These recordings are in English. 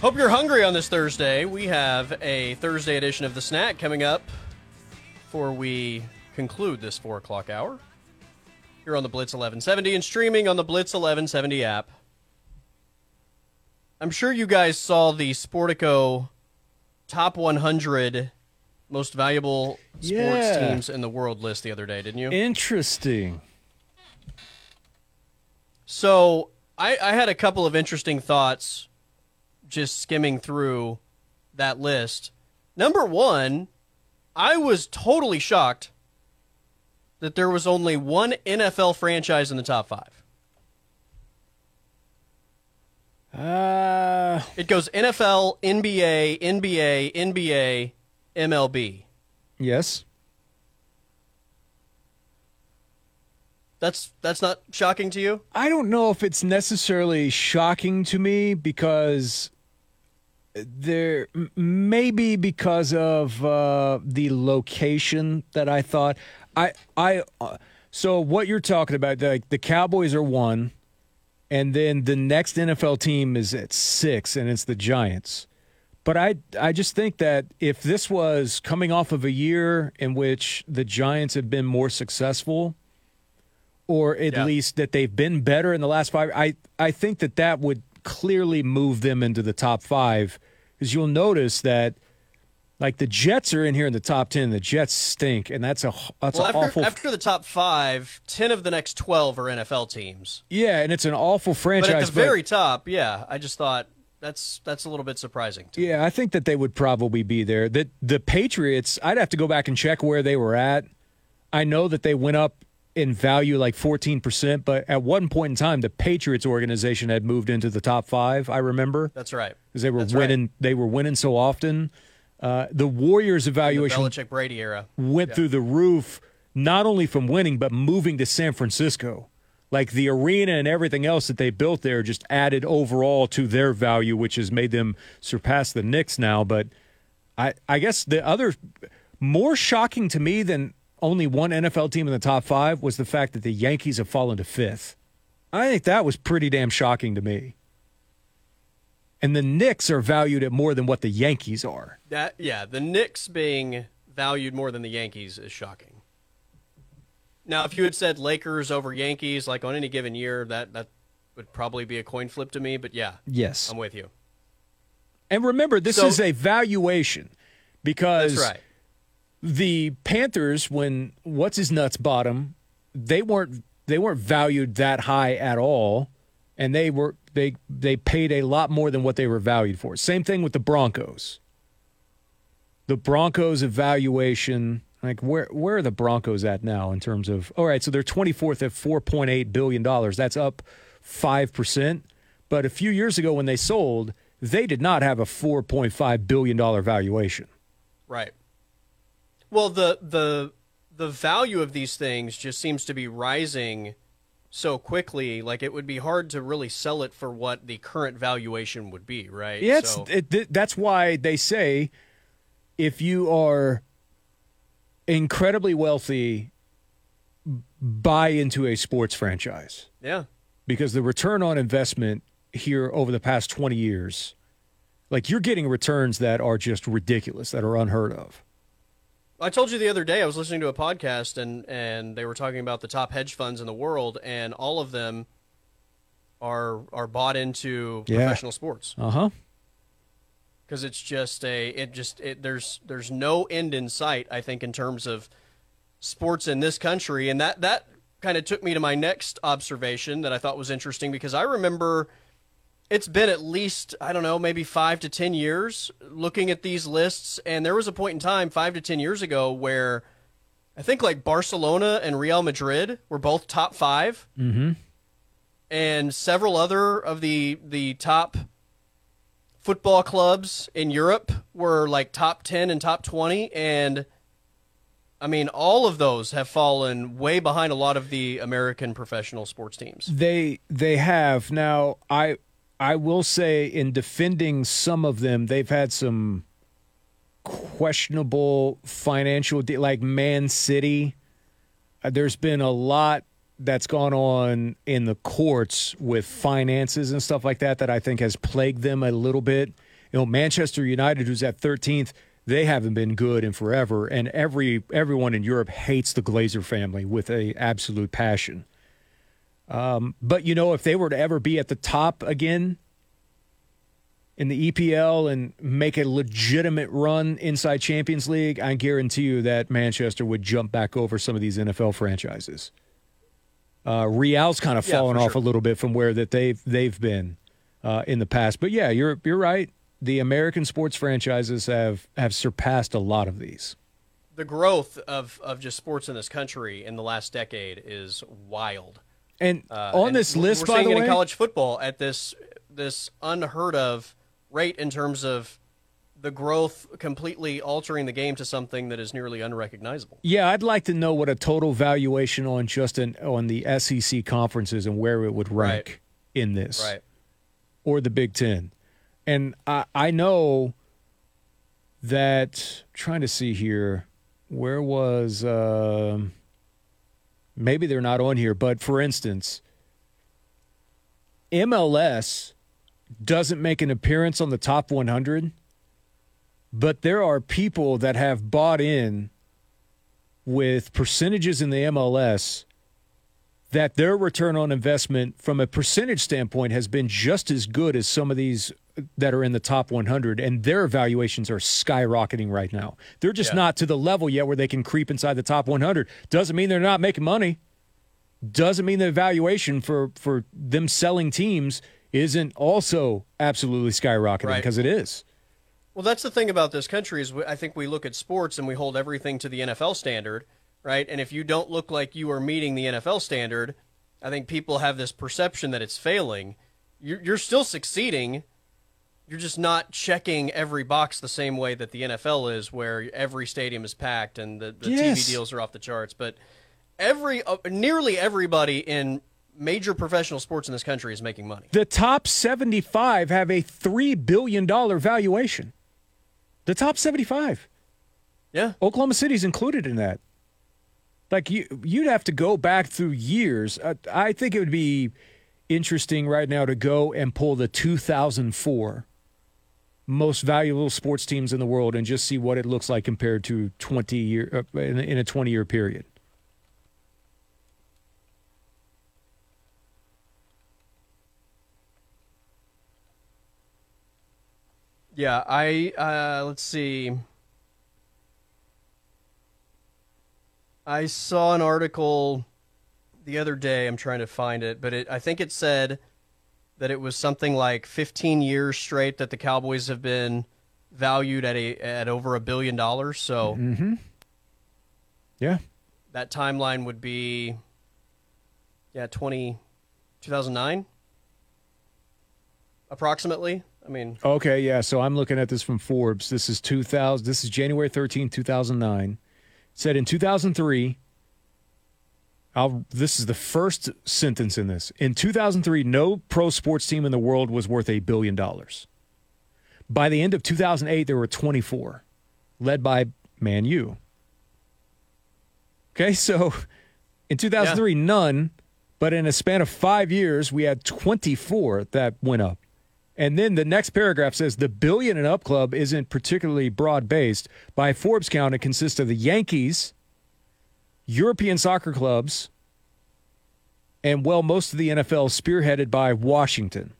Hope you're hungry on this Thursday. We have a Thursday edition of The Snack coming up before we conclude this 4 o'clock hour. Here on the Blitz 1170 and streaming on the Blitz 1170 app. I'm sure you guys saw the Sportico top 100 most valuable sports Yeah. teams in the world list the other day, didn't you? Interesting. So I, I had a couple of interesting thoughts just skimming through that list. Number one, I was totally shocked that there was only one NFL franchise in the top five. Uh, It goes NFL, NBA, NBA, NBA, MLB. yes. That's that's not shocking to you? I don't know if it's necessarily shocking to me because there maybe because of uh, the location that I thought I I uh, so what you're talking about like the Cowboys are one and then the next NFL team is at 6 and it's the Giants. But I I just think that if this was coming off of a year in which the Giants have been more successful or at Yeah. least that they've been better in the last five. I I think that that would clearly move them into the top five because you'll notice that like the Jets are in here in the top ten. The Jets stink, and that's a that's Well, an after, awful. after the top five, 10 of the next 12 are NFL teams. yeah, and it's an awful franchise. But at the very top, yeah, I just thought that's that's a little bit surprising. To me. Yeah, I think that they would probably be there. That the Patriots, I'd have to go back and check where they were at. I know that they went up in value like 14%, but at one point in time the Patriots organization had moved into the top 5, I remember. That's right. Because they were That's right. winning they were winning so often. Uh, the Warriors The evaluation Belichick Brady era. went through the roof not only from winning but moving to San Francisco. Like the arena and everything else that they built there just added overall to their value, which has made them surpass the Knicks now. But I, I guess the other more shocking to me than only one NFL team in the top five was the fact that the Yankees have fallen to fifth. I think that was pretty damn shocking to me. And the Knicks are valued at more than what the Yankees are. That yeah, the Knicks being valued more than the Yankees is shocking. Now, if you had said Lakers over Yankees, like on any given year, that that would probably be a coin flip to me. But yeah, Yes. I'm with you. And remember, this So- is a valuation because That's right. The Panthers, when what's his nuts bottom, they weren't they weren't valued that high at all, and they were they they paid a lot more than what they were valued for. Same thing with the Broncos. The Broncos evaluation, like where where are the Broncos at now in terms of? All right, so they're twenty fourth at four point eight billion dollars. That's up five percent. But a few years ago when they sold, they did not have a four point five billion dollar valuation. Right. Well, the the the value of these things just seems to be rising so quickly. Like it would be hard to really sell it for what the current valuation would be. Right. Yeah, it's, So- it, that's why they say if you are incredibly wealthy, buy into a sports franchise yeah. because the return on investment here over the past 20 years, like you're getting returns that are just ridiculous, that are unheard of. I told you the other day I was listening to a podcast and and they were talking about the top hedge funds in the world and all of them are are bought into Yeah. professional sports Uh huh. because it's just a it just it there's there's no end in sight I think in terms of sports in this country and that that kind of took me to my next observation that I thought was interesting because I remember it's been at least I don't know maybe five to ten years looking at these lists, and there was a point in time five to ten years ago where I think like Barcelona and Real Madrid were both top 5 Mm-hmm. and several other of the the top football clubs in Europe were like top ten and top twenty, and I mean all of those have fallen way behind a lot of the American professional sports teams. They they have now. I I will say in defending some of them, they've had some questionable financial de- like Man City. Uh, there's been a lot that's gone on in the courts with finances and stuff like that that I think has plagued them a little bit. You know, Manchester United, who's at 13th, they haven't been good in forever, and every everyone in Europe hates the Glazer family with a absolute passion. Um, but you know, if they were to ever be at the top again in the EPL and make a legitimate run inside Champions League, I guarantee you that Manchester would jump back over some of these NFL franchises. Uh, Real's kind of fallen for off sure. a little bit from where that they've they've been uh, in the past. But yeah, you're you're right. The American sports franchises have have surpassed a lot of these. The growth of, of just sports in this country in the last decade is wild. And Uh, on and this list, we're by the way, in college football at this this unheard of rate in terms of the growth completely altering the game to something that is nearly unrecognizable. yeah, I'd like to know what a total valuation on just an, on the SEC conferences and where it would rank Right. in this. Right. or the Big Ten. And I, I know that trying to see here, where was um maybe they're not on here, but for instance, MLS doesn't make an appearance on the top 100, but there are people that have bought in with percentages in the MLS that their return on investment from a percentage standpoint has been just as good as some of these that are in the top 100 and their valuations are skyrocketing right now. They're just Yeah. not to the level yet where they can creep inside the top 100. Doesn't mean they're not making money. Doesn't mean the valuation for for them selling teams isn't also absolutely skyrocketing Right. because it is. Well, that's the thing about this country is I think we look at sports and we hold everything to the NFL standard, right? And if you don't look like you are meeting the NFL standard, I think people have this perception that it's failing. You're, you're still succeeding. You're just not checking every box the same way that the NFL is, where every stadium is packed and the, the Yes. TV deals are off the charts. But every, uh, nearly everybody in major professional sports in this country is making money. The top 75 have a 3 billion dollar valuation. The top 75. Yeah. Oklahoma City's included in that. Like you, you'd have to go back through years. Uh, I think it would be interesting right now to go and pull the 2004 most valuable sports teams in the world and just see what it looks like compared to 20 year uh, in, in a 20 year period. Yeah, I uh, let's see. I saw an article the other day. I'm trying to find it, but it, I think it said that it was something like 15 years straight that the Cowboys have been valued at a at over a billion dollars. So mm-hmm. Yeah. that timeline would be yeah 20 2009 approximately. I mean, Okay, yeah. So I'm looking at this from Forbes. This is 2000. This is January 13, 2009. It said in 2003. I'll, this is the first sentence in this. In 2003, no pro sports team in the world was worth a billion dollars. By the end of 2008, there were 24, led by Man U. Okay, so in 2003, none, but in a span of five years, we had 24 that went up. And then the next paragraph says the billion and up club isn't particularly broad based. By Forbes count, it consists of the Yankees, European soccer clubs, and well, most of the NFL spearheaded by Washington.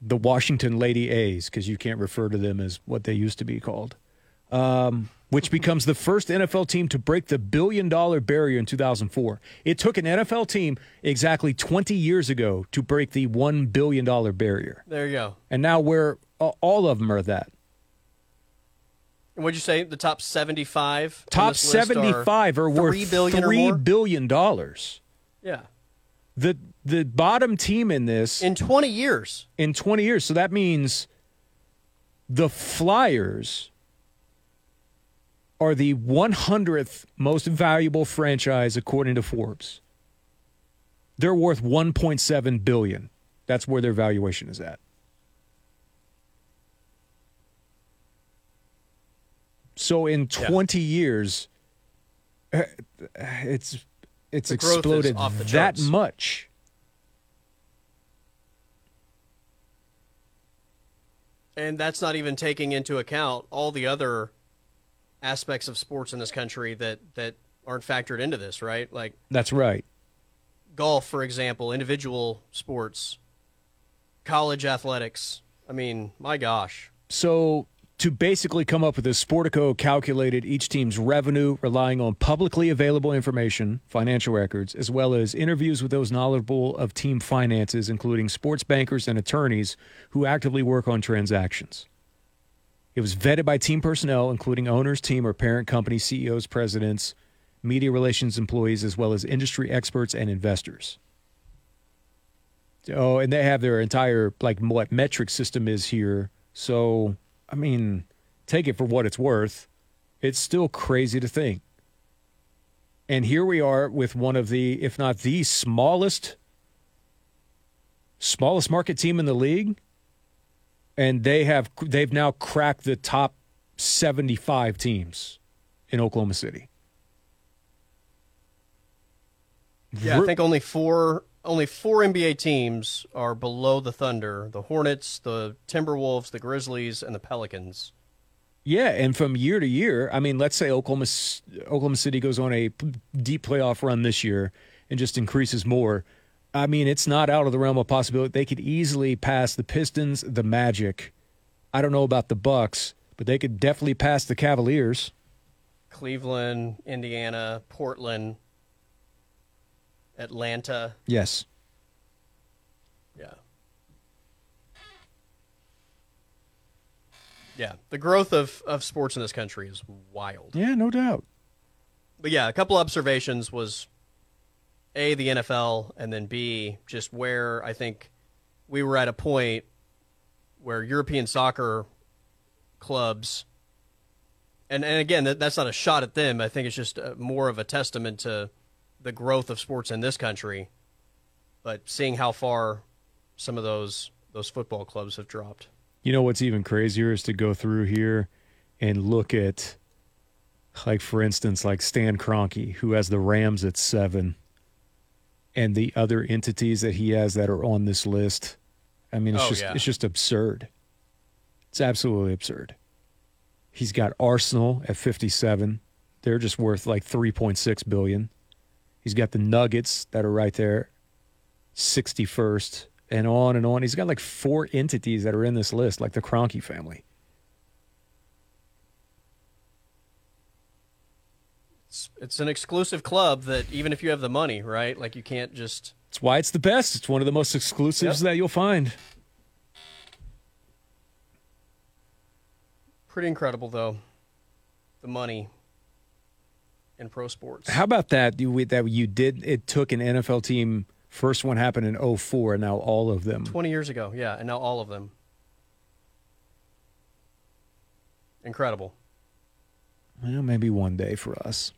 The Washington Lady A's, because you can't refer to them as what they used to be called, um, which becomes the first NFL team to break the billion dollar barrier in 2004. It took an NFL team exactly 20 years ago to break the $1 billion barrier. there you go. And now we're all of them are that. And what'd you say? The top 75? Top 75 are, worth three billion or 3 more? billion dollars. Yeah. The the bottom team in this In 20 years. in 20 years. So that means the Flyers are the 100th most valuable franchise according to Forbes. They're worth 1.7 billion. That's where their valuation is at. So in 20 years uh, it's it's The exploded off the that much. And that's not even taking into account all the other aspects of sports in this country that that aren't factored into this, right? Like That's right. golf, for example, individual sports, college athletics. I mean, my gosh. So to basically come up with this, Sportico calculated each team's revenue relying on publicly available information, financial records, as well as interviews with those knowledgeable of team finances, including sports bankers and attorneys who actively work on transactions. It was vetted by team personnel, including owners, team or parent company CEOs, presidents, media relations employees, as well as industry experts and investors. Oh, and they have their entire like what metric system is here. So, I mean, take it for what it's worth. It's still crazy to think. And here we are with one of the, if not the smallest, smallest market team in the league, and they have they've now cracked the top seventy-five teams in Oklahoma City. Yeah, I think only four only four NBA teams are below the Thunder: the Hornets, the Timberwolves, the Grizzlies, and the Pelicans. Yeah, and from year to year, I mean, let's say Oklahoma Oklahoma City goes on a deep playoff run this year and just increases more. I mean, it's not out of the realm of possibility they could easily pass the Pistons, the Magic. I don't know about the Bucks, but they could definitely pass the Cavaliers. Cleveland, Indiana, Portland, Atlanta. Yes. Yeah. Yeah. The growth of, of sports in this country is wild. Yeah, no doubt. But yeah, a couple observations was A, the NFL, and then B, just where I think we were at a point where European soccer clubs and and again that, that's not a shot at them. I think it's just a, more of a testament to the growth of sports in this country. But seeing how far some of those those football clubs have dropped. You know what's even crazier is to go through here and look at like for instance like Stan Kroenke who has the Rams at 7 and the other entities that he has that are on this list. I mean it's Oh, just yeah. it's just absurd. It's absolutely absurd. He's got Arsenal at 57. They're just worth like 3.6 billion. He's got the Nuggets that are right there, 61st, and on and on. He's got like four entities that are in this list, like the Kroenke family. It's it's an exclusive club that even if you have the money, right? Like you can't just It's why it's the best. It's one of the most exclusives Yep. that you'll find. pretty incredible though. The money in pro sports. How about that? You that you did. It took an NFL team. First one happened in 04, and now all of them. 20 years ago, yeah, and now all of them. Incredible. Well, maybe one day for us.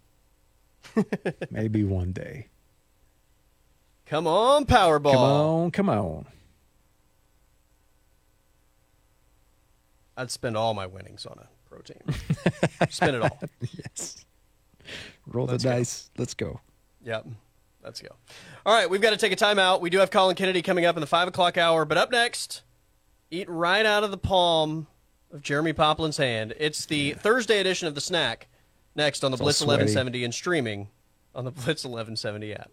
maybe one day. Come on, Powerball. Come on, come on. I'd spend all my winnings on a pro team. spend it all. Yes. Roll Let's the go. dice. Let's go. Yep. Let's go. All right, we've got to take a timeout. We do have Colin Kennedy coming up in the five o'clock hour, but up next, eat right out of the palm of Jeremy Poplin's hand. It's the Thursday edition of the snack. Next on the It's Blitz 1170 and streaming on the Blitz 1170 app.